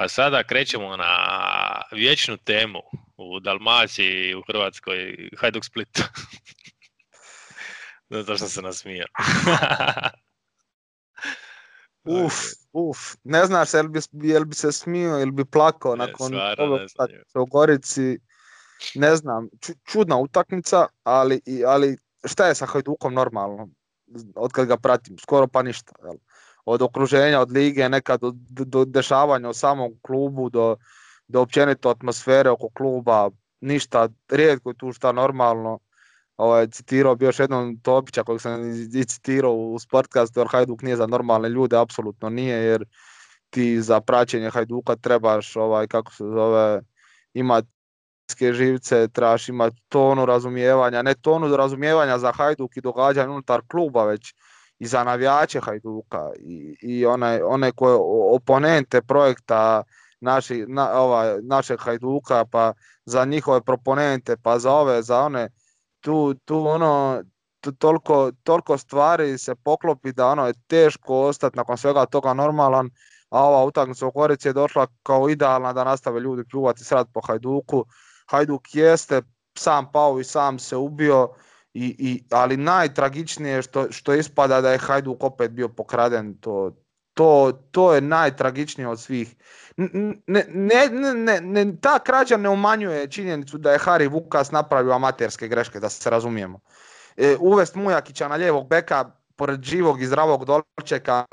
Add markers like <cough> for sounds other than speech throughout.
A sada krećemo na vječnu temu u Dalmaciji u Hrvatskoj, Hajduk Split. <laughs> Zato što se nasmijao. <laughs> uf, uf, ne znaš jel bi, jel bi se smio ili bi plakao nakon ovog u Gorici. Ne znam, čudna utakmica, ali, ali šta je sa Hajdukom normalno? Od kad ga pratim, skoro pa ništa. Jel? Od okruženja, od lige, nekad do, do dešavanja u samom klubu, do, do općenito atmosfere oko kluba, ništa, rijetko je tu šta normalno. Ovaj, citirao bi još jednom Topića kojeg sam i citirao u sportkastu jer Hajduk nije za normalne ljude, apsolutno nije jer ti za praćenje Hajduka trebaš ovaj, kako se zove, imati živce, trebaš imati tonu razumijevanja, ne tonu razumijevanja za Hajduk i događanja unutar kluba, već i za navijače Hajduka i, i one, one koje oponente projekta naši, na, ovaj, našeg Hajduka, pa za njihove proponente, pa za ove, za one tu, tu ono, tu toliko, toliko stvari se poklopi da ono je teško ostati nakon svega toga normalan, a ova utakmica u Gorici je došla kao idealna da nastave ljudi pljuvati srad po Hajduku. Hajduk jeste sam pao i sam se ubio, i, i, ali najtragičnije što, što ispada da je Hajduk opet bio pokraden, to, to, to je najtragičnije od svih. Ne, ne, ne, ne, ta krađa ne umanjuje činjenicu da je Hari Vukas napravio amaterske greške, da se razumijemo. E, uvest Mujakića na lijevog beka, pored živog i zdravog Dolčeka,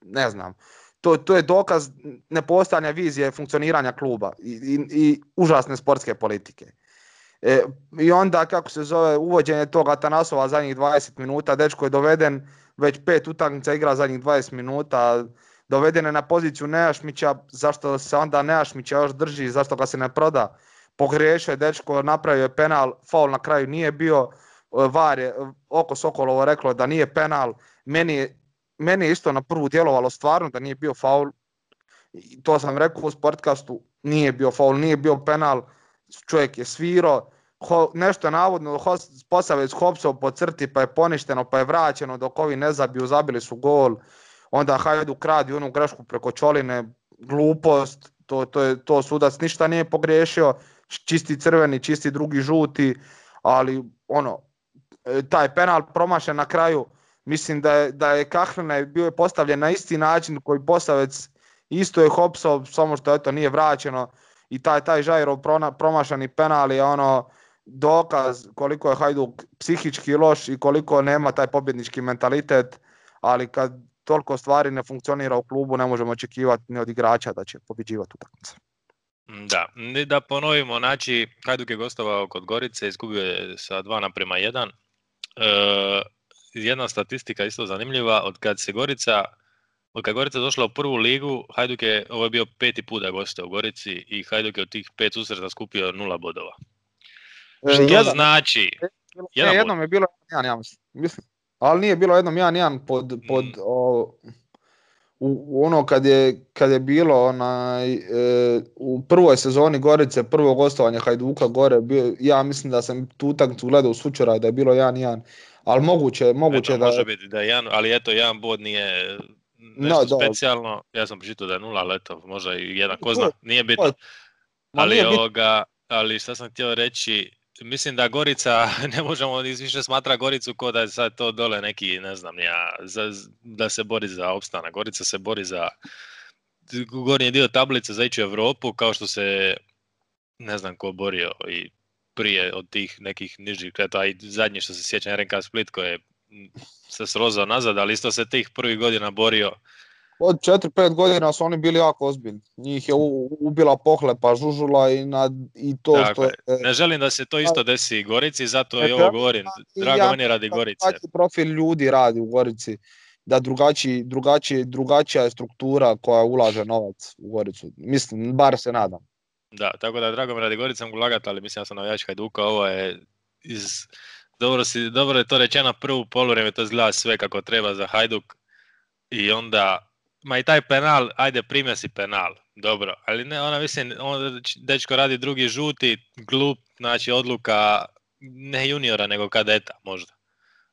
ne znam. To, to je dokaz nepostojanja vizije funkcioniranja kluba i, i, i užasne sportske politike. E, I onda, kako se zove, uvođenje toga Atanasova zadnjih 20 minuta, dečko je doveden, već pet utakmica igra zadnjih 20 minuta, doveden je na poziciju Nejašmića, zašto se onda Nejašmića još drži, zašto ga se ne proda. Pogriješio je dečko, napravio je penal, faul na kraju nije bio, VAR je oko Sokolovo reklo da nije penal, meni, meni je isto na prvu djelovalo stvarno da nije bio faul, to sam rekao u sportkastu, nije bio faul, nije bio penal, čovjek je svirao, nešto je navodno Posavec Hopsov po crti pa je poništeno pa je vraćeno dok ovi ne zabiju, zabili su gol. Onda Hajduk radi onu grešku preko Čoline, glupost, to, to, je, to sudac ništa nije pogriješio, čisti crveni, čisti drugi žuti, ali ono, e, taj penal promašen na kraju, mislim da je, da je Kahlina bio je postavljen na isti način koji Posavec isto je Hopsov, samo što eto nije vraćeno i taj, taj Žajrov promašani penal je ono dokaz koliko je Hajduk psihički loš i koliko nema taj pobjednički mentalitet, ali kad toliko stvari ne funkcionira u klubu, ne možemo očekivati ni od igrača da će pobjeđivati utakmice. Da, da ponovimo, znači Hajduk je gostovao kod Gorice, izgubio je sa 2 naprema 1. E, jedna statistika isto zanimljiva, od kad se Gorica od kad Gorica došla u prvu ligu, Hajduk je, ovo je bio peti put da goste u Gorici i Hajduk je od tih pet susreta skupio nula bodova. E, Što jedan, znači? Jedan ne, jednom je bilo jedan, ja mislim ali nije bilo jednom jedan jedan pod, pod mm. o, u, ono kad je, kad je bilo onaj, e, u prvoj sezoni Gorice, prvo gostovanje Hajduka gore, bio, ja mislim da sam tu utakmicu gledao u Sučuraj da je bilo jedan jedan, ali moguće, moguće eto, da... Može biti da je jedan, ali eto, jedan bod nije nešto no, specijalno, ja sam pročitao da je nula, ali eto, možda i jedan, ko zna, nije bitno. Ali, ovoga, ali šta sam htio reći, mislim da Gorica, <laughs> ne možemo više smatra Goricu kao da je sad to dole neki, ne znam ja, za, da se bori za opstanak. Gorica se bori za gornji dio tablice za ići u Europu, kao što se ne znam ko borio i prije od tih nekih nižih kreta, i zadnji što se sjeća RNK Split koji je se srozao nazad, ali isto se tih prvih godina borio od 4-5 godina su oni bili jako ozbiljni. Njih je ubila pohlepa žužula i, na, i to što je... Ne želim da se to isto desi Gorici, zato i ovo govorim. Drago ja, meni radi Gorice. profil ljudi radi u Gorici, da drugačiji, drugačiji, drugačija je struktura koja ulaže novac u Goricu. Mislim, bar se nadam. Da, tako da drago mi radi Gorica mogu ali mislim ja sam navijač Hajduka, ovo je iz... Dobro, si, dobro je to rečeno prvu poluvrijeme, to izgleda sve kako treba za Hajduk i onda ma i taj penal, ajde primja si penal, dobro, ali ne, ona mislim, on, dečko radi drugi žuti, glup, znači odluka ne juniora nego kadeta možda.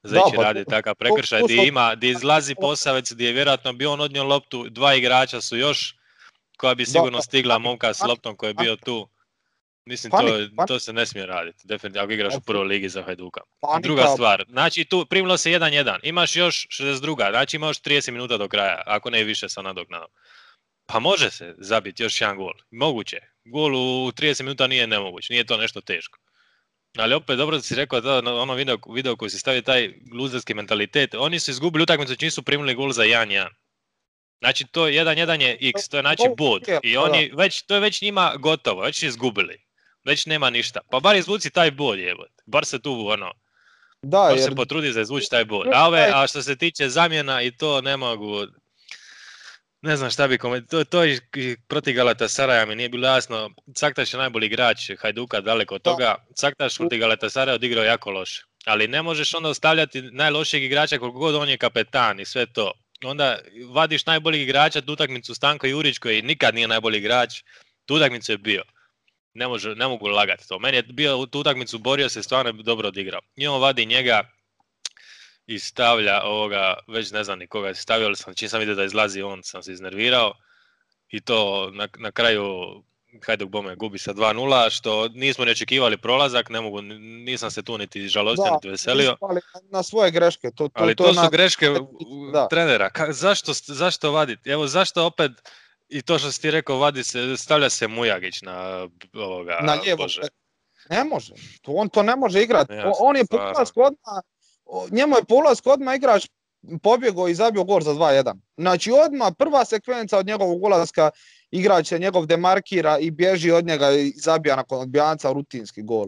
Znači pa, radi takav prekršaj gdje ima, gdje izlazi posavec, gdje je vjerojatno bio on odnio loptu, dva igrača su još koja bi sigurno stigla momka s loptom koji je bio tu. Mislim, to, to se ne smije raditi, definitivno, ako igraš u prvoj ligi za Hajduka. Druga stvar, znači tu primilo se 1-1, imaš još 62, znači imaš 30 minuta do kraja, ako ne više sa nadoknadom. Pa može se zabiti još jedan gol, moguće. Gol u 30 minuta nije nemoguće, nije to nešto teško. Ali opet dobro da si rekao da ono video, video koji si stavio taj luzerski mentalitet, oni su izgubili utakmicu čim su primili gol za 1-1. Znači to 1-1 je x, to je znači bod. I oni već, to je već njima gotovo, već su izgubili. Već nema ništa. Pa bar izvuci taj bod jebot. Bar se tu ono, da, bar jer... se potrudi za izvući taj bod. A, ove, a što se tiče zamjena i to ne mogu, ne znam šta bi komentirao, to, to i protiv Saraja mi nije bilo jasno. Caktaš je najbolji igrač Hajduka daleko od toga. Caktaš protiv Saraja odigrao jako loše. Ali ne možeš onda ostavljati najlošijeg igrača koliko god on je kapetan i sve to. Onda vadiš najboljeg igrača tu utakmicu Stanko Jurić koji nikad nije najbolji igrač. Tu utakmicu je bio. Ne, može, ne mogu lagati to. Meni je bio u tu utakmicu, borio se, stvarno je dobro odigrao. I on vadi njega, i stavlja ovoga, već ne znam ni koga je stavio, ali sam, čim sam vidio da izlazi on, sam se iznervirao i to na, na kraju Hajduk Bome gubi sa 2-0, što nismo ni očekivali prolazak, ne mogu, nisam se tu niti žalostio, niti veselio. Na svoje greške. To, to, ali to, to su greške da. trenera. Ka, zašto, zašto vaditi? Evo, zašto opet, i to što si ti rekao, vadi se, stavlja se Mujagić na ovoga, na lijevo, Bože. Ne može, on to ne može igrati. on je pokaz odmah njemu je po ulasku odmah igrač pobjegao i zabio gol za 2-1. Znači odmah prva sekvenca od njegovog ulaska igrač se njegov demarkira i bježi od njega i zabija nakon odbijanca rutinski gol.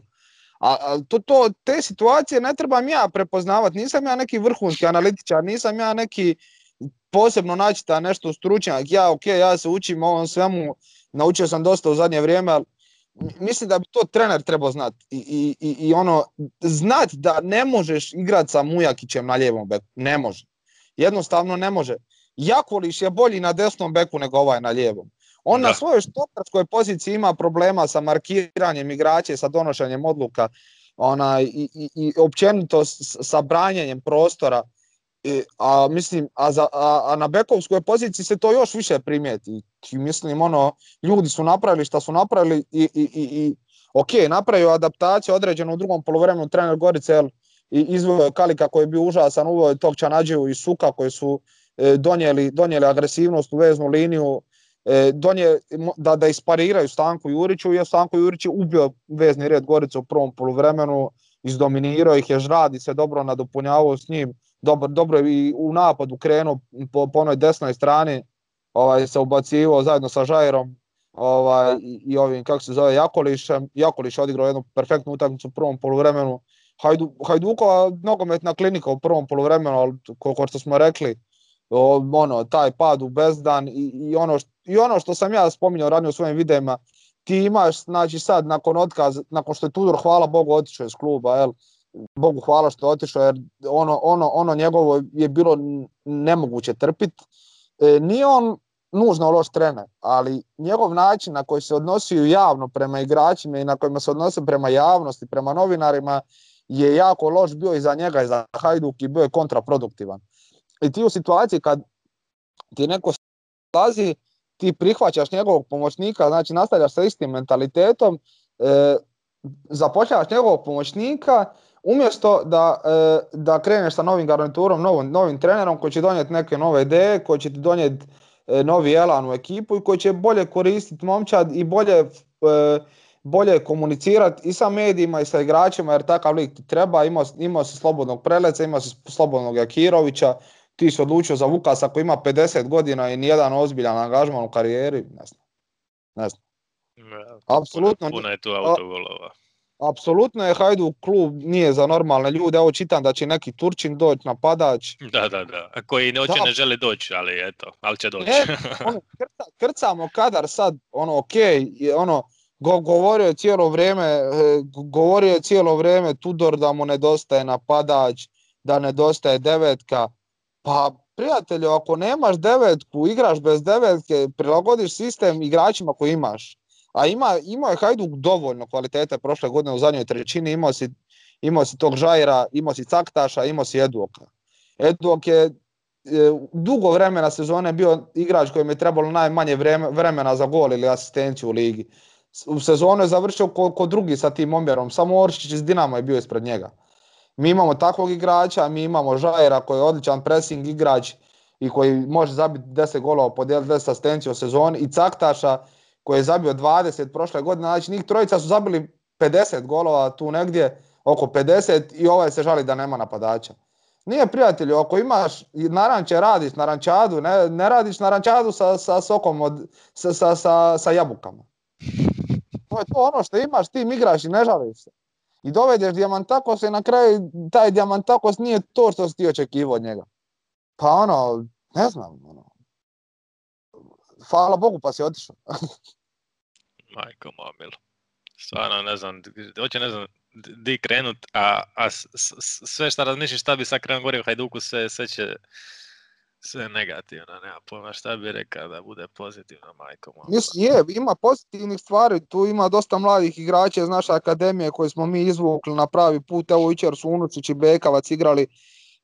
A, to, to, te situacije ne trebam ja prepoznavati, nisam ja neki vrhunski analitičar, nisam ja neki posebno naći nešto stručnjak, ja ok, ja se učim ovom svemu, naučio sam dosta u zadnje vrijeme, ali mislim da bi to trener trebao znati I, i, i, ono znat da ne možeš igrati sa Mujakićem na lijevom beku, ne može. Jednostavno ne može. Jakoliš je bolji na desnom beku nego ovaj na lijevom. On na svojoj štoperskoj poziciji ima problema sa markiranjem igrača, sa donošenjem odluka ona, i, i, i općenito sa branjenjem prostora. A mislim, a, za, a, na bekovskoj poziciji se to još više primijeti. I mislim, ono, ljudi su napravili što su napravili i, i, i, i ok, napravio adaptaciju određenu u drugom polovremenu trener Gorice, i izveo Kalika koji je bio užasan, uveo tog Čanađevu i Suka koji su e, donijeli, donijeli agresivnost u veznu liniju, e, donije, da, da ispariraju Stanku Juriću i Stanko Jurić je ubio vezni red Gorice u prvom poluvremenu, izdominirao ih je žradi se dobro nadopunjavao s njim, dobro, dobro je i u napadu krenuo po, po onoj desnoj strani, ovaj, se ubacivo zajedno sa Žajrom ovaj, i, ovim, kako se zove, Jakolišem. Jakoliš je odigrao jednu perfektnu utakmicu u prvom poluvremenu. Hajdu, Hajdukova nogometna klinika u prvom poluvremenu, ali koliko što smo rekli, ono, taj pad u bezdan i, i, ono, i ono što sam ja spominjao ranije u svojim videima, ti imaš, znači sad nakon otkaza, nakon što je Tudor, hvala Bogu, otišao iz kluba, jel, Bogu hvala što je otišao, jer ono, ono, ono njegovo je bilo nemoguće trpiti. E, nije on nužno loš trener, ali njegov način na koji se odnosio javno prema igračima i na kojima se odnosio prema javnosti, prema novinarima, je jako loš bio i za njega i za Hajduk i bio je kontraproduktivan. I ti u situaciji kad ti neko stazi, ti prihvaćaš njegovog pomoćnika, znači nastavljaš sa istim mentalitetom, e, zapošljavaš njegovog pomoćnika, umjesto da, e, da kreneš sa novim garniturom, novim, novim trenerom koji će donijeti neke nove ideje, koji će ti donijeti E, novi elan u ekipu i koji će bolje koristiti momčad i bolje, e, bolje komunicirati i sa medijima i sa igračima jer takav lik ti treba, imao, imao si slobodnog preleca, imao si slobodnog Jakirovića, ti si odlučio za Vukasa koji ima 50 godina i nijedan ozbiljan angažman u karijeri, ne znam. Ne znam. Apsolutno. Puno je tu autogolova apsolutno je Hajduk klub nije za normalne ljude. Evo čitam da će neki Turčin doći napadač. Da, da, da. Koji ne, ne žele doći, ali eto, ali će doći. ono, krcamo kadar sad, ono, ok, ono, go, govorio je cijelo vrijeme, e, govorio je cijelo vrijeme Tudor da mu nedostaje napadač, da nedostaje devetka. Pa, prijatelju, ako nemaš devetku, igraš bez devetke, prilagodiš sistem igračima koji imaš. A ima, imao je Hajduk dovoljno kvalitete prošle godine u zadnjoj trećini, imao si, imao si tog Žajra, imao si Caktaša, imao si Eduoka. Eduok je dugo vremena sezone bio igrač kojem je trebalo najmanje vremena za gol ili asistenciju u ligi. U sezonu je završio kod drugi sa tim omjerom, samo Oršić iz Dinama je bio ispred njega. Mi imamo takvog igrača, mi imamo Žajera koji je odličan pressing igrač i koji može zabiti 10 golova, podijeliti 10 asistenciju u sezoni i Caktaša koji je zabio 20 prošle godine, znači njih trojica su zabili 50 golova tu negdje, oko 50 i ovaj se žali da nema napadača. Nije prijatelju, ako imaš naranče, radiš narančadu, ne, ne radiš narančadu sa, sa sokom, od, sa, sa, sa, sa jabukama. To je to ono što imaš, ti igraš i ne žališ se. I dovedeš Diamantakos i na kraju taj Diamantakos nije to što si ti očekivao od njega. Pa ono, ne znam, ono. Hvala Bogu pa si otišao. <laughs> Majko moja Stvarno ne znam, hoće ne znam di krenut, a, a sve što razmišljaš šta bi sad krenuo gore u Hajduku, sve, sve će sve negativno, nema pojma šta bi rekao da bude pozitivno, majko Mislim, je, ima pozitivnih stvari, tu ima dosta mladih igrača iz naše akademije koje smo mi izvukli na pravi put, evo jučer su Unucić i Bekavac igrali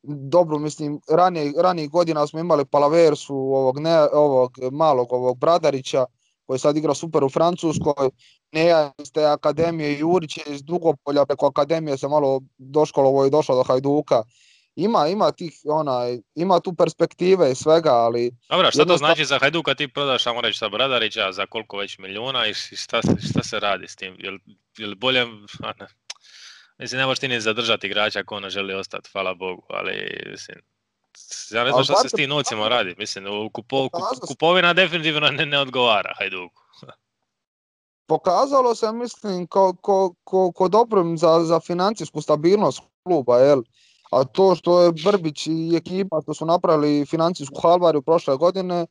dobro, mislim, ranije, ranijih godina smo imali Palaversu, ovog, ne, ovog malog ovog Bradarića, koji sad igra super u Francuskoj, Neja iz te akademije, Jurić je iz Dugopolja, preko akademije se malo doškolovo i došao do Hajduka. Ima, ima tih, onaj, ima tu perspektive i svega, ali... Dobro, šta to znači za Hajduka ti prodaš, samo reći, sa Bradarića za koliko već milijuna i šta, šta se radi s tim? Jel, jel bolje, Mislim, ne možeš ti ni zadržati igrača ako ono želi ostati, hvala Bogu, ali mislim, ja ne znam što se s tim novcima radi. Mislim, kupo, kupovina definitivno ne, ne odgovara Hajduku. Pokazalo se, mislim, ko, ko, ko, ko dobro za, za financijsku stabilnost kluba, jel? A to što je Brbić i ekipa što su napravili financijsku halvariju prošle godine,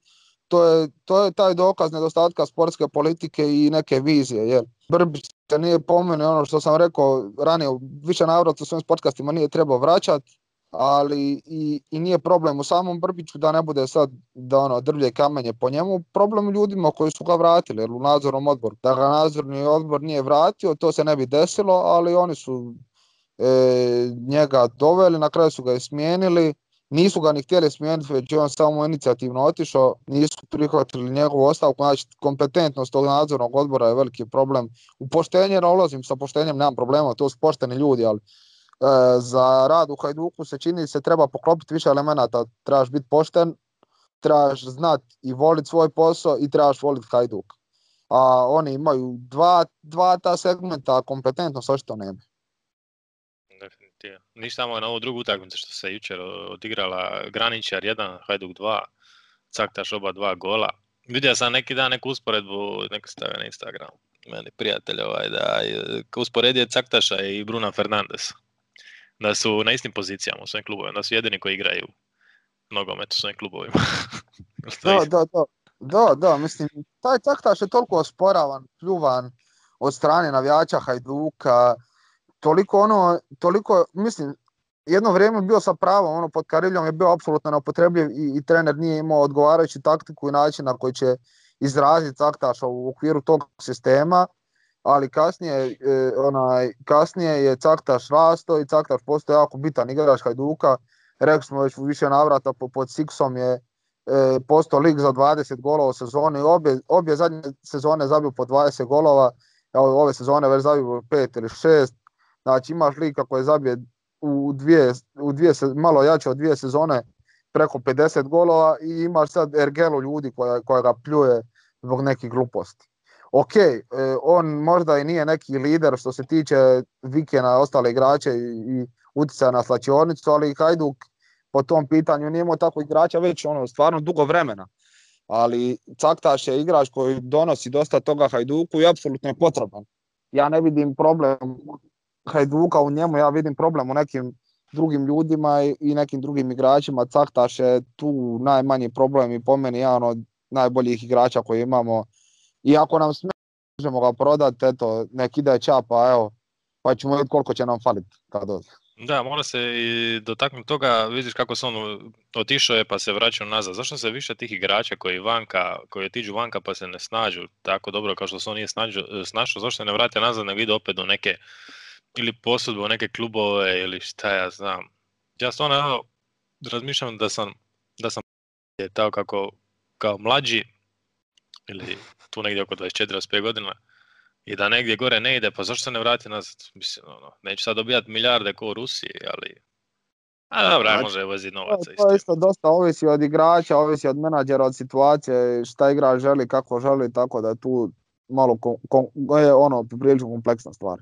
to je, to je taj dokaz nedostatka sportske politike i neke vizije. Jel? Brbić se nije pomene ono što sam rekao ranije, više navrata u svojim podcastima nije trebao vraćati, ali i, i, nije problem u samom Brbiću da ne bude sad da ono drvlje kamenje po njemu, problem ljudima koji su ga vratili jer u nadzornom odboru. Da ga nadzorni odbor nije vratio, to se ne bi desilo, ali oni su e, njega doveli, na kraju su ga i smijenili nisu ga ni htjeli smijeniti, već je on samo inicijativno otišao, nisu prihvatili njegovu ostavku, znači kompetentnost tog nadzornog odbora je veliki problem. U poštenje ne ulazim, sa poštenjem nemam problema, to su pošteni ljudi, ali e, za rad u Hajduku se čini se treba poklopiti više elemenata, trebaš biti pošten, trebaš znat i voliti svoj posao i trebaš voliti Hajduk. A oni imaju dva, dva ta segmenta, kompetentnost očito nema definitivno. Niš samo na ovu drugu utakmicu što se jučer odigrala Graničar 1, Hajduk 2, Caktaš oba dva gola. Vidio sam neki dan neku usporedbu, neko stavio na Instagram, meni prijatelj ovaj, da usporedio Caktaša i Bruna Fernandes. Da su na istim pozicijama u svojim klubovima, da su jedini koji igraju nogomet u svojim klubovima. <laughs> da, da, da. Da, da, mislim, taj Caktaš je toliko osporavan, pljuvan od strane navijača Hajduka, toliko ono, toliko, mislim, jedno vrijeme bio sa pravom, ono, pod Kariljom je bio apsolutno neupotrebljiv i, i trener nije imao odgovarajući taktiku i način na koji će izraziti Caktaša u okviru tog sistema, ali kasnije, e, onaj, kasnije je Caktaš rasto i Caktaš postoje jako bitan igrač Hajduka, rekli smo već više navrata pod Siksom je e, postao lig za 20 golova u sezoni, obje, obje zadnje sezone zabio po 20 golova, ove sezone već zabio 5 ili 6, Znači imaš lika koji zabije u dvije, u dvije, malo jače od dvije sezone preko 50 golova i imaš sad ergelu ljudi koja, koja ga pljuje zbog nekih gluposti. Ok, e, on možda i nije neki lider što se tiče vike na ostale igrače i, i utjecaja na slačionicu, ali Hajduk po tom pitanju nije imao tako igrača već ono stvarno dugo vremena. Ali Caktaš je igrač koji donosi dosta toga Hajduku i apsolutno je potreban. Ja ne vidim problem Hajduka u njemu, ja vidim problem u nekim drugim ljudima i nekim drugim igračima. Caktaš je tu najmanji problem i po meni jedan od najboljih igrača koji imamo. I ako nam smije, možemo ga prodati, eto, nek ide čapa, evo, pa ćemo vidjeti koliko će nam faliti kad dođe. Da, mora se i dotaknuti toga, vidiš kako se on otišao je pa se vraćao nazad. Zašto se više tih igrača koji vanka, koji otiđu vanka pa se ne snađu tako dobro kao što se on nije snašao, zašto se ne vrate nazad nego ide opet do neke ili posudbu neke klubove ili šta ja znam. Ja stvarno evo, razmišljam da sam da sam je tako kako kao mlađi ili tu negdje oko 24-25 godina i da negdje gore ne ide, pa zašto se ne vrati nazad? Mislim, ono, neću sad dobijati milijarde ko u Rusiji, ali... A dobro, znači, može voziti novaca isto. To isto dosta ovisi od igrača, ovisi od menadžera, od situacije, šta igra želi, kako želi, tako da je tu malo je ono prilično kompleksna stvar.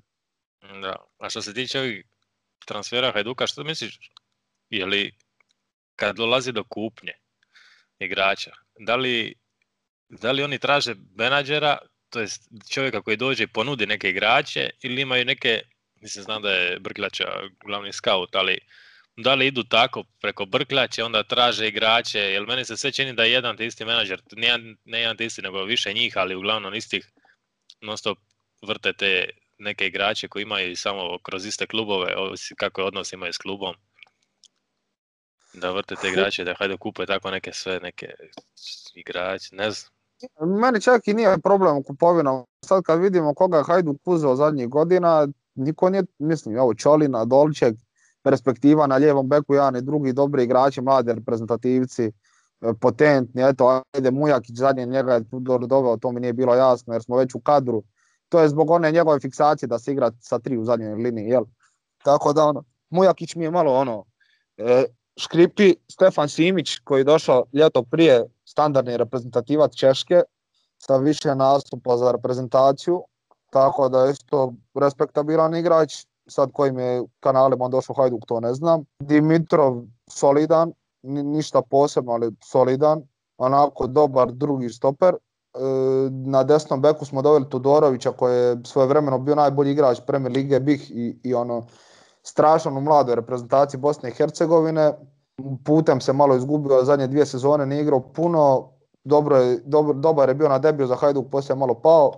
Da, a što se tiče ovih transfera Hajduka, što misliš, je li kad dolazi do kupnje igrača, da li, da li oni traže menadžera, to jest čovjeka koji dođe i ponudi neke igrače ili imaju neke, mislim znam da je Brkljača glavni scout, ali da li idu tako preko Brkljače, onda traže igrače, jer meni se sve čini da je jedan te isti menadžer, ne, jedan te isti, nego više njih, ali uglavnom istih non stop vrte te neke igrače koji imaju samo kroz iste klubove, ovisi kako je odnos imaju s klubom. Da vrte te igrače, da hajde kupe tako neke sve, neke igrače, ne znam. Meni čak i nije problem kupovinom. Sad kad vidimo koga Hajduk uzeo zadnjih godina, niko nije, mislim, evo Čolina, Dolček, perspektiva na lijevom beku, jedan i drugi dobri igrači, mladi reprezentativci, e, potentni, eto, ajde Mujakić zadnje njega je doveo, to mi nije bilo jasno jer smo već u kadru. To je zbog one njegove fiksacije da se igra sa tri u zadnjoj liniji, jel? Tako da ono, Mujakić mi je malo ono, e, škripi Stefan Simić koji je došao ljeto prije standardni reprezentativac Češke sa više nastupa za reprezentaciju, tako da je isto respektabilan igrač, sad kojim je kanalima došao Hajduk to ne znam. Dimitrov solidan, ništa posebno ali solidan, onako dobar drugi stoper. E, na desnom beku smo doveli Tudorovića koji je svojevremeno bio najbolji igrač Premier Lige BiH i, i ono strašan u mladoj reprezentaciji Bosne i Hercegovine. Putem se malo izgubio, zadnje dvije sezone nije igrao puno, dobro je, dobar, dobar je bio na debiju za Hajduk, poslije je malo pao,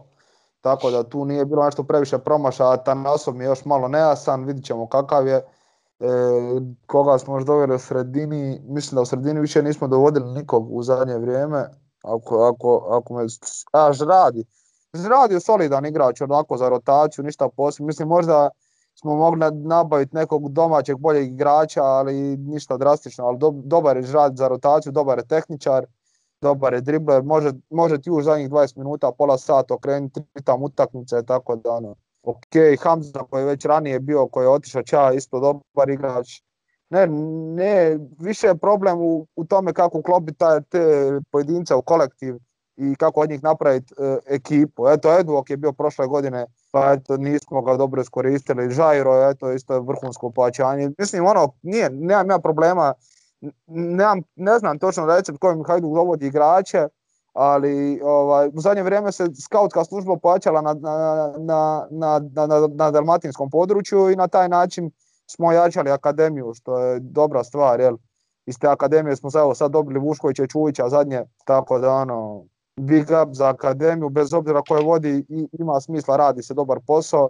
tako da tu nije bilo nešto previše promaša, a Tanasov mi je još malo nejasan, vidit ćemo kakav je. E, koga smo još doveli u sredini, mislim da u sredini više nismo dovodili nikog u zadnje vrijeme, ako, ako, ako me, a Žradi, Žradi je solidan igrač, onako za rotaciju, ništa posebno, mislim možda smo mogli nabaviti nekog domaćeg boljeg igrača, ali ništa drastično, ali dobar je rad za rotaciju, dobar je tehničar, dobar je dribler, može, može ti u zadnjih 20 minuta, pola sata okrenuti tam utakmice, tako da ono. Ok, Hamza koji je već ranije bio, koji je otišao ča, isto dobar igrač. Ne, ne, više je problem u, u tome kako uklopiti te pojedince u kolektiv i kako od njih napraviti e, ekipu. Eto, Edvok je bio prošle godine, pa eto, nismo ga dobro iskoristili. Žajro, eto, isto je vrhunsko pojačanje. Mislim, ono, nije, nemam ja problema, nemam, ne znam točno recept kojim Hajduk dovodi igrače, ali ovaj, u zadnje vrijeme se skautska služba pojačala na, na, na, na, na dalmatinskom području i na taj način smo jačali akademiju, što je dobra stvar, jel? Iz te akademije smo evo, sad dobili Vuškovića i Čujića zadnje, tako da ono, big up za akademiju, bez obzira koje vodi i ima smisla, radi se dobar posao.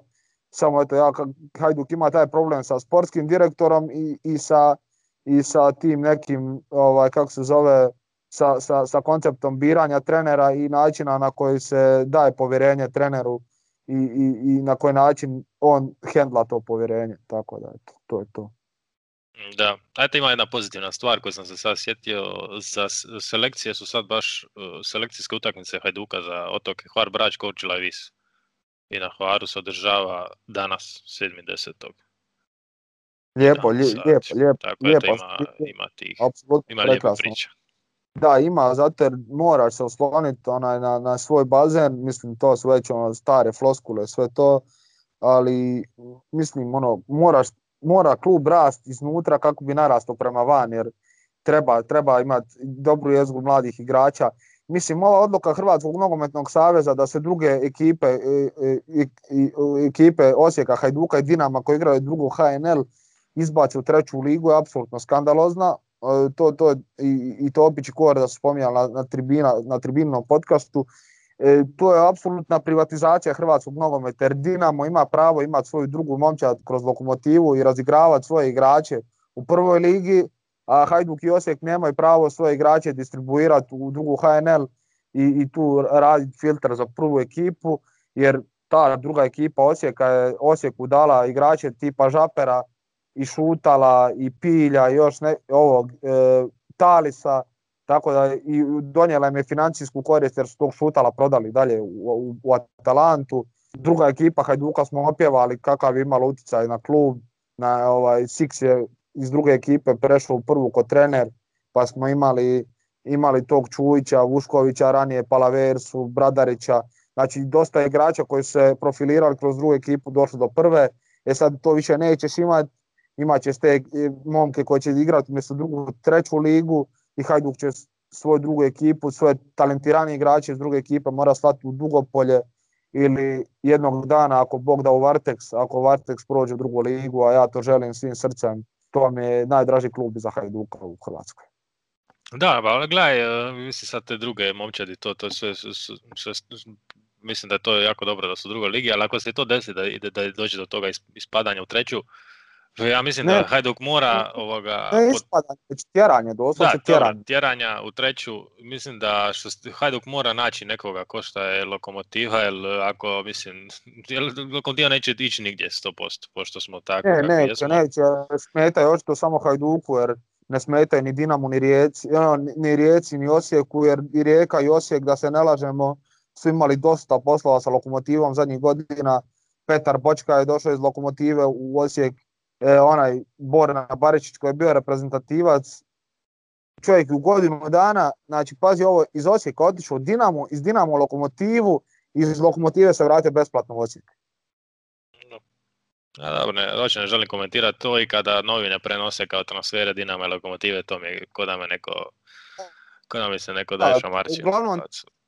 Samo eto, ja, Hajduk ima taj problem sa sportskim direktorom i, i, sa, i sa tim nekim, ovaj, kako se zove, sa, sa, sa konceptom biranja trenera i načina na koji se daje povjerenje treneru i, i, i na koji način on hendla to povjerenje. Tako da, eto, to je to. Da, ajte ima jedna pozitivna stvar koju sam se sad sjetio, za selekcije su sad baš uh, selekcijske utakmice Hajduka za otoke Hvar, Brač, Korčila i Vis. I na Hvaru se održava danas, 7.10. Lijepo, lijepo, lijepo. Tako lijepo, ima, ima tih, ima lijepa priča. Da, ima, zato jer moraš se osloniti onaj, na, na svoj bazen, mislim to su već ono, stare floskule, sve to, ali mislim ono, moraš mora klub rast iznutra kako bi narastao prema van jer treba, treba imati dobru jezgu mladih igrača. Mislim, ova odluka Hrvatskog nogometnog saveza da se druge ekipe, e, e, ekipe Osijeka, Hajduka i Dinama koji igraju drugu HNL izbace u treću ligu je apsolutno skandalozna. E, to, to, i, i to Opić i da su spominjali na, na, tribina, na tribinnom podcastu. E, to je apsolutna privatizacija hrvatskog nogometa jer Dinamo ima pravo imati svoju drugu momčad kroz lokomotivu i razigravati svoje igrače u prvoj ligi, a Hajduk i Osijek nemaju pravo svoje igrače distribuirati u drugu HNL i, i tu raditi filter za prvu ekipu, jer ta druga ekipa Osijeka je Osijeku dala igrače tipa Žapera i Šutala i Pilja i još ne, ovog e, Talisa, tako da i donijela im je financijsku korist jer su tog šutala prodali dalje u, u, Atalantu. Druga ekipa Hajduka smo opjevali kakav je imalo utjecaj na klub. Na, ovaj, Six je iz druge ekipe prešao u prvu kod trener, pa smo imali, imali tog Čujića, Vuškovića, ranije Palaversu, Bradarića. Znači dosta igrača koji se profilirali kroz drugu ekipu došli do prve. E sad to više nećeš imati, imat ćeš te momke koji će igrati umjesto drugu, treću ligu i Hajduk će svoju drugu ekipu, svoje talentirane igrače iz druge ekipe mora slati u Dugopolje ili jednog dana ako Bog da u Vartex, ako Vartex prođe u drugu ligu, a ja to želim svim srcem, to mi je najdraži klub za Hajduka u Hrvatskoj. Da, ali gledaj, e, mislim sad te druge momčadi, to, to sve, sve, mislim da je to jako dobro da su u drugoj ligi, ali ako se to desi da, da dođe do toga ispadanja u treću, ja mislim da Hajduk mora ovoga... Ne ispada, već tjeranje, doslovce da, tjeranje. tjeranja u treću, mislim da što Hajduk mora naći nekoga ko što je lokomotiva, jer ako, mislim, lokomotiva neće ići nigdje 100%, pošto smo tako... Ne, neće, jesmo. neće, smetaj očito samo Hajduku, jer ne smetaj ni Dinamo, ni Rijeci, ni Rijeci, ni Osijeku, jer i Rijeka i Osijek, da se ne lažemo, su imali dosta poslova sa lokomotivom zadnjih godina. Petar Bočka je došao iz lokomotive u Osijek e, onaj Borna Baričić koji je bio reprezentativac, čovjek u godinu dana, znači pazi ovo, iz Osijeka otišao u Dinamo, iz Dinamo lokomotivu, iz lokomotive se vratio besplatno u Osijek. A dobro, ne, ne želim komentirati to i kada novine prenose kao transfere Dinama i Lokomotive, to mi je ko da me neko, ko da mi se neko daje šamarči. Uglavnom,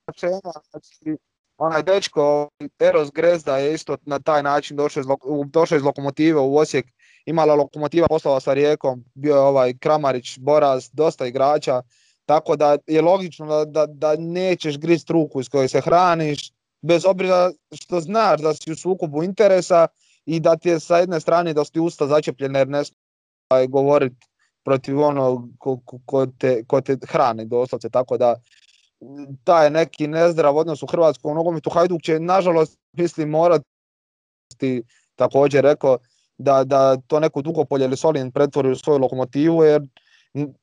znači, onaj dečko Eros Grezda je isto na taj način došao iz, došao iz Lokomotive u Osijek imala lokomotiva poslova sa Rijekom, bio je ovaj Kramarić, Boraz, dosta igrača, tako da je logično da, da, da nećeš grist ruku iz koje se hraniš, bez obzira što znaš da si u sukobu interesa i da ti je sa jedne strane da ti usta začepljene jer ne ovaj, govoriti protiv onog ko, ko, te, ko te hrani doslovce, tako da taj neki nezdrav odnos u hrvatskom nogometu Hajduk će nažalost mislim morati također rekao da, da to neko Dugopolje ili Solin pretvori u svoju lokomotivu, jer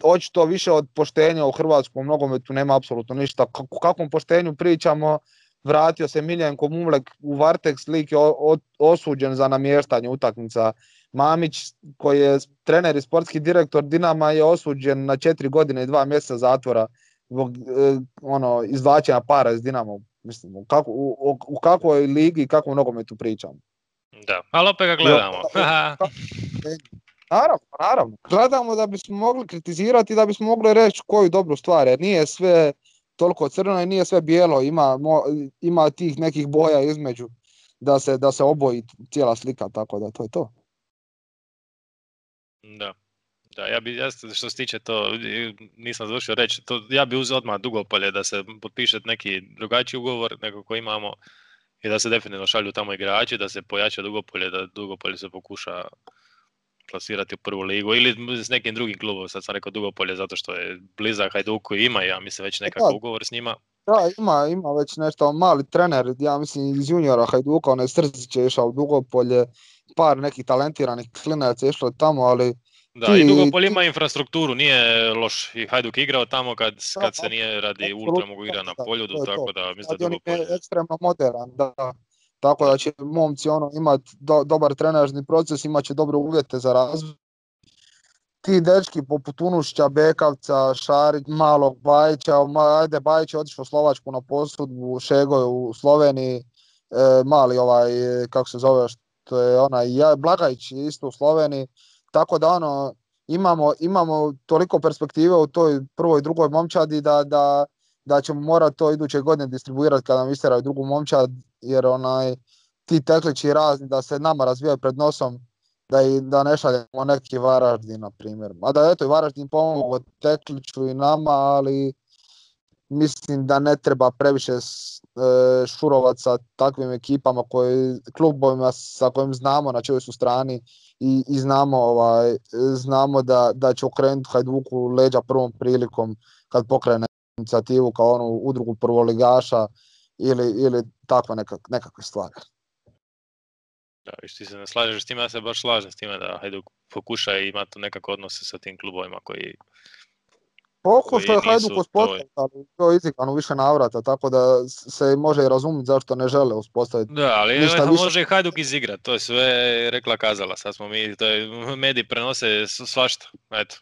očito više od poštenja u hrvatskom nogometu nema apsolutno ništa. O kakvom poštenju pričamo, vratio se Miljenko Mumlek u Vartex, lik je osuđen za namještanje utakmica. Mamić, koji je trener i sportski direktor Dinama, je osuđen na četiri godine i dva mjeseca zatvora zbog e, ono, izvlačenja para iz Dinama. Mislim, u, kako, u, u kakvoj ligi i kakvom nogometu pričamo. Da, ali opet ga gledamo. naravno, naravno. Gledamo da bismo mogli kritizirati, da bismo mogli reći koju dobru stvar, jer nije sve toliko crno i nije sve bijelo, ima, ima tih nekih boja između da se, da se oboji cijela slika, tako da to je to. Da. Da, ja bi, ja, što se tiče to, nisam završio reći, to, ja bi uzeo odmah dugopolje da se potpiše neki drugačiji ugovor nego koji imamo, i da se definitivno šalju tamo igrači, da se pojača Dugopolje, da Dugopolje se pokuša plasirati u prvu ligu ili s nekim drugim klubom, sad sam rekao Dugopolje zato što je blizak Hajduku i ima, ja mislim, već nekakav ugovor s njima. Da, ima, ima već nešto, mali trener, ja mislim iz juniora Hajduka, onaj Strzić je išao u Dugopolje, par nekih talentiranih klinaca je išlo tamo, ali da, i Dugopolje ima infrastrukturu, nije loš. I Hajduk igrao tamo kad, kad se nije radi ultra mogu igrati na poljudu, tako da mislim da Dugopolje... je ekstremno modern, da. Tako da će momci ono imati do, dobar trenažni proces, imat će dobre uvjete za razvoj. Ti dečki poput Unušća, Bekavca, Šarić, Malog Bajića, ajde Bajić je otišao u Slovačku na posudbu, Šego je u Sloveniji, e, mali ovaj, kako se zove, što je onaj, Blagajić isto u Sloveniji, tako da ono, imamo, imamo toliko perspektive u toj prvoj i drugoj momčadi da, da, da ćemo morati to iduće godine distribuirati kada nam istiraju drugu momčad, jer onaj, ti teklići razni da se nama razvijaju pred nosom, da, i, da ne šaljemo neki Varaždin, na primjer. A da eto i Varaždin pomogao tekliću i nama, ali mislim da ne treba previše šurovat sa takvim ekipama, koji, klubovima sa kojim znamo na čoj su strani i, i znamo, ovaj, znamo da, da će okrenuti Hajduku leđa prvom prilikom kad pokrene inicijativu kao onu udrugu prvoligaša ili, ili takve nekak, nekakve stvari. Da, ti se ne slažeš s time, ja se baš slažem s time da Hajduk pokuša i ima tu nekako odnose sa tim klubovima koji Pokušao je Hajduk uspostaviti, ali to je izikano više navrata, tako da se može i razumjeti zašto ne žele uspostaviti. Da, ali Ništa više... može i Hajduk izigrati, to je sve rekla kazala, sad smo mi, to je, mediji prenose svašta, eto.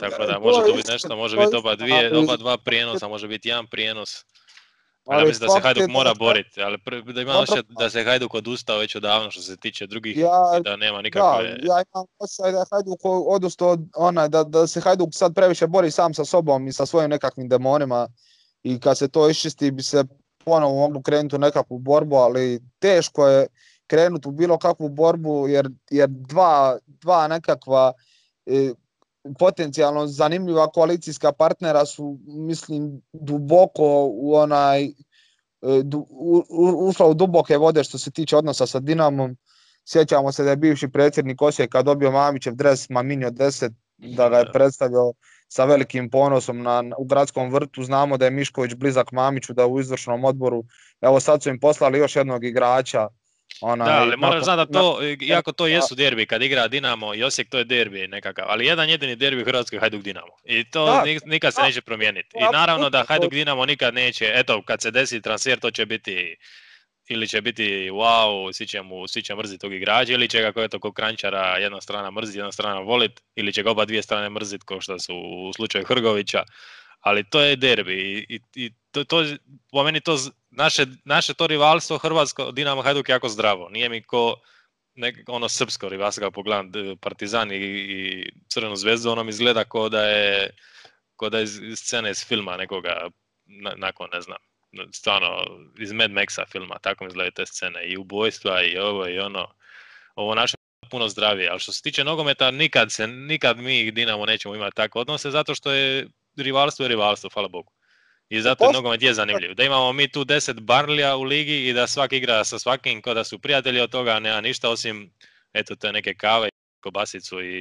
Tako da može to biti nešto, može biti oba, dvije, oba dva prijenosa, može biti jedan prijenos. Ali ja mislim da se Hajduk mora boriti, ali da ima osjećaj da. se Hajduk odustao već odavno što se tiče drugih ja, da nema nikakve... Da, ja imam osjećaj da je Hajduk odustao od onaj, da, da se Hajduk sad previše bori sam sa sobom i sa svojim nekakvim demonima i kad se to iščisti bi se ponovo moglo krenuti u nekakvu borbu, ali teško je krenuti u bilo kakvu borbu jer, jer dva, dva nekakva e, potencijalno zanimljiva koalicijska partnera su mislim duboko u onaj e, ušla u duboke vode što se tiče odnosa sa Dinamom. Sjećamo se da je bivši predsjednik Osijeka dobio Mamićev dres Maminio 10, da ga je predstavio sa velikim ponosom na, u gradskom vrtu. Znamo da je Mišković blizak Mamiću, da u izvršnom odboru. Evo sad su im poslali još jednog igrača Onaj, da, ali moraš znati da to, iako to jesu derbi, kad igra Dinamo i Osijek, to je derbi nekakav, ali jedan jedini derbi u Hrvatskoj Hajduk Dinamo. I to nikad se neće promijeniti. I naravno da Hajduk Dinamo nikad neće, eto, kad se desi transfer, to će biti ili će biti wow, svi će, mu, svi će mrziti tog igrača, ili će ga kako eto, kog krančara jedna strana mrziti, jedna strana volit, ili će ga oba dvije strane mrziti, kao što su u slučaju Hrgovića ali to je derbi i, i to, to, po meni to naše, naše to rivalstvo Hrvatsko Dinamo Hajduk jako zdravo. Nije mi ko nek, ono srpsko rivalstvo kao pogledam Partizan i, i Crvenu zvezdu, ono mi izgleda kao da je ko da je iz scene iz filma nekoga na, nakon ne znam stvarno iz Mad Maxa filma, tako mi izgledaju te scene i ubojstva i ovo i ono ovo naše puno zdravije, ali što se tiče nogometa nikad se, nikad mi Dinamo nećemo imati takve odnose zato što je rivalstvo je rivalstvo, hvala Bogu. I zato je nogomet je zanimljiv. Da imamo mi tu deset Barlija u ligi i da svaki igra sa svakim kao da su prijatelji od toga, nema ništa osim eto te neke kave, kobasicu i,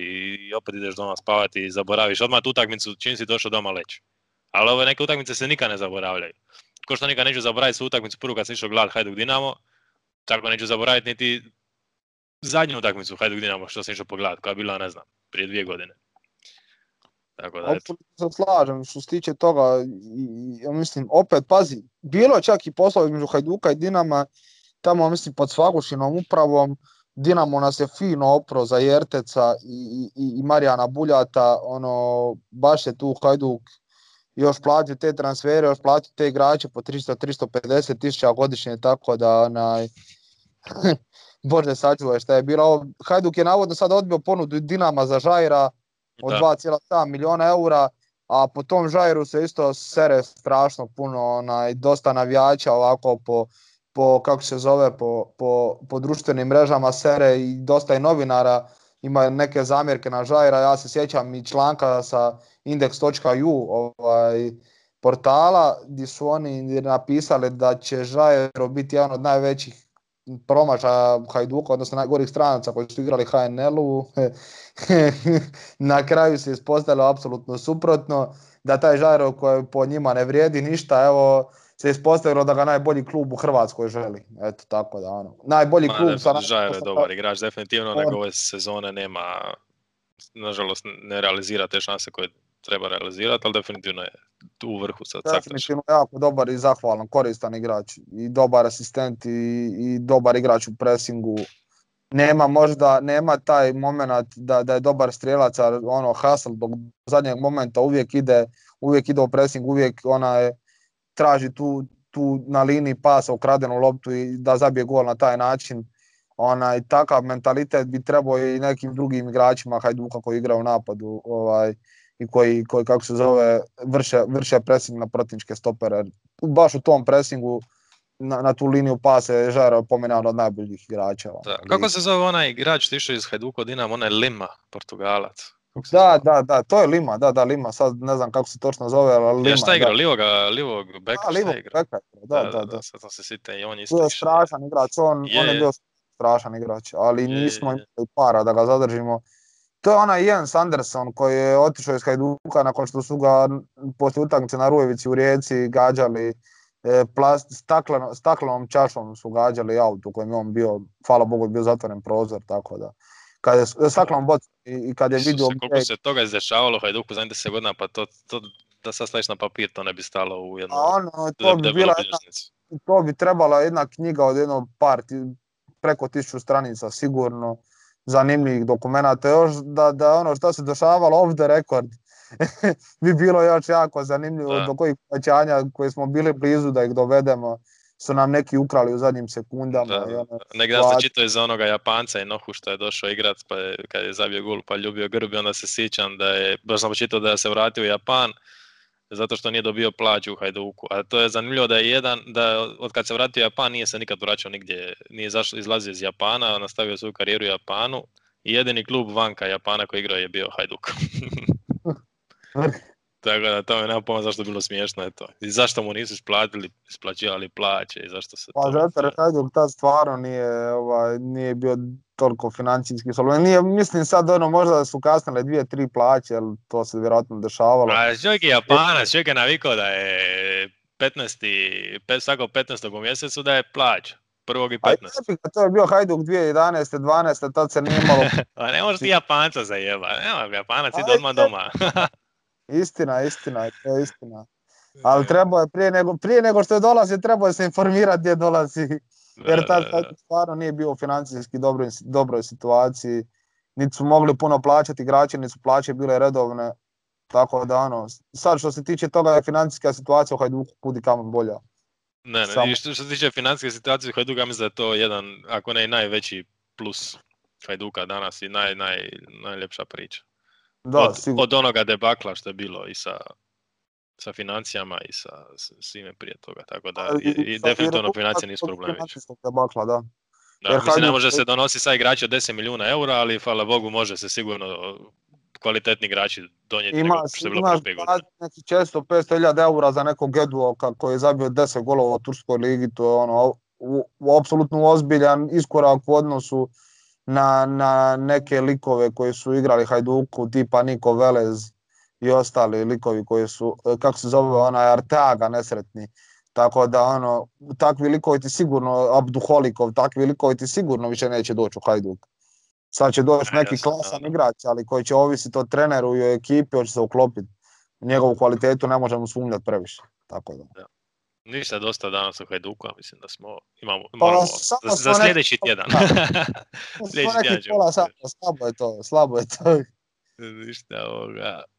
i opet ideš doma spavati i zaboraviš odmah tu utakmicu čim si došao doma leći. Ali ove neke utakmice se nikad ne zaboravljaju. Ko što nikad neću zaboraviti su utakmicu prvu kad sam išao gledat Hajduk Dinamo, tako neću zaboraviti niti zadnju utakmicu Hajduk Dinamo što sam išao pogledat, koja je bila, ne znam, prije dvije godine. Tako da, se slažem što se tiče toga, ja mislim, opet, pazi, bilo je čak i poslova između Hajduka i Dinama, tamo, mislim, pod Svagušinom upravom, Dinamo nas je fino opro za Jerteca i, i, i Marijana Buljata, ono, baš je tu Hajduk još platio te transfere, još platio te igrače po 300-350 tisuća godišnje, tako da, onaj, <laughs> Bože sačuvaj šta je bilo. Hajduk je navodno sad odbio ponudu Dinama za Žajra, od 2,7 milijuna eura, a po tom žajru se isto sere strašno puno, onaj, dosta navijača ovako po, po kako se zove, po, po, po društvenim mrežama sere i dosta i novinara ima neke zamjerke na Žajra, ja se sjećam i članka sa index.ju ovaj, portala gdje su oni napisali da će Žajro biti jedan od najvećih promašaja Hajduka, odnosno najgorih stranaca koji su igrali HNL-u, <laughs> na kraju se ispostavilo apsolutno suprotno, da taj Žajro koji po njima ne vrijedi ništa, evo se ispostavilo da ga najbolji klub u Hrvatskoj želi. Eto tako da ono. Najbolji Ma, klub sa Žajro je dobar igrač, definitivno nego ove sezone nema nažalost ne realizira te šanse koje treba realizirati, ali definitivno je tu u vrhu sad. Definitivno jako dobar i zahvalan, koristan igrač i dobar asistent i, i dobar igrač u presingu. Nema možda, nema taj moment da, da je dobar strijelac, ono Hasel do zadnjeg momenta uvijek ide, uvijek ide u pressing, uvijek ona je, traži tu, tu na liniji pasa ukradenu loptu i da zabije gol na taj način. Onaj, takav mentalitet bi trebao i nekim drugim igračima Hajduka koji igra u napadu ovaj, i koji, koji kako se zove, vrše, vrše pressing na protivničke stopere. Baš u tom pressingu na, na tu liniju pase je Žaro pomenao od najboljih igrača. Da. Kako se zove onaj igrač što iz Hajduko Dinamo, onaj Lima, Portugalac? Da, da, da, to je Lima, da, da, Lima, sad ne znam kako se točno zove, ali Lima. Ja šta igra, livog, livog beka, da, livog beka, da, da, da, da, sad sam se site i on isto. To je strašan igrač, on, je, on je bio strašan igrač, ali je, nismo imali para da ga zadržimo to je onaj Jens Anderson koji je otišao iz Hajduka nakon što su ga poslije utakmice na Rujevici u Rijeci gađali e, plast, stakleno, staklenom čašom su gađali auto u kojem je on bio, hvala Bogu, bio zatvoren prozor, tako da. Kad je saklon bot i kad je vidio... Koliko se toga izdešavalo Hajduku za 10 godina, pa to, to da sad staviš na papir, to ne bi stalo u jednu... ono, to bi bila jedna, to bi trebala jedna knjiga od jednog par, preko tisuću stranica sigurno, zanimljivih dokumenta, još da, da ono što se dešavalo off the record, <laughs> bi bilo još jako zanimljivo do kojih povećanja koje smo bili blizu da ih dovedemo su nam neki ukrali u zadnjim sekundama. Da, ono, Negdje sam čitao iz onoga Japanca i Nohu što je došao igrat, pa je, kad je zabio gol pa ljubio grbi, onda se sjećam da je, baš sam čitao da se vratio u Japan, zato što nije dobio plaću u Hajduku. A to je zanimljivo da je jedan, da od kad se vratio u Japan nije se nikad vraćao nigdje, nije zašao, izlazio iz Japana, nastavio svoju karijeru u Japanu i jedini klub vanka Japana koji igrao je bio Hajduk. <laughs> Tako da to me nema pojma zašto je bilo smiješno to. I zašto mu nisu isplatili, isplaćivali plaće i zašto se pa, to... zato Hajduk tad stvarno nije, ovaj, nije bio toliko financijski solvent. Nije, mislim sad ono možda da su kasnile dvije, tri plaće, ali to se vjerojatno dešavalo. A čovjek je Japanac, čovjek je navikao da je 15. Pet, svako 15. u mjesecu da je plaća. Prvog i 15. A to je bio Hajduk 2011. 12. tad se nije imalo... <laughs> A ne možeš ti Japanca zajeba, nema Japanac i doma doma. Istina, istina, to je istina. Ali treba je prije nego, prije nego što je dolazi, treba je se informirati gdje dolazi. Jer tad, stvarno nije bio u financijski dobroj, dobroj situaciji. Niti su mogli puno plaćati igrači, niti su plaće bile redovne. Tako da ono, sad što se tiče toga je financijska situacija u Hajduku kudi kamo bolja. Ne, ne, i što, se tiče financijske situacije u Hajduka, mislim da je to jedan, ako ne i najveći plus Hajduka danas i naj, naj, najljepša priča. Da, od, od onoga debakla što je bilo i sa, sa financijama i sa svime prije toga. Tako da i, i definitivno financije nisu problem Debakla, da. Da, mislim, ne može se donositi sa igrači od 10 milijuna eura, ali hvala Bogu može se sigurno kvalitetni igrači donijeti Ima, nego što je bilo imaš neki često 500.000 eura za nekog Gedu koji je zabio 10 golova u Turskoj ligi, to je ono, u, u apsolutno ozbiljan iskorak u odnosu na, na neke likove koji su igrali Hajduku, tipa Niko Velez i ostali likovi koji su, kako se zove, onaj Arteaga nesretni. Tako da ono, takvi likovi ti sigurno, Abduholikov, takvi likovi ti sigurno više neće doći u Hajduk. Sad će doći neki klasan igrač, ali koji će ovisiti o treneru i o ekipi, hoće se uklopiti. Njegovu kvalitetu ne možemo sumnjati previše. Tako da. Ništa dosta danas u Hajduku, mislim da smo, imamo, pa, moramo, za, za sljedeći tjedan. <laughs> sljedeći tjedan. Pola slabo je to, slabo je to. Ništa ovoga.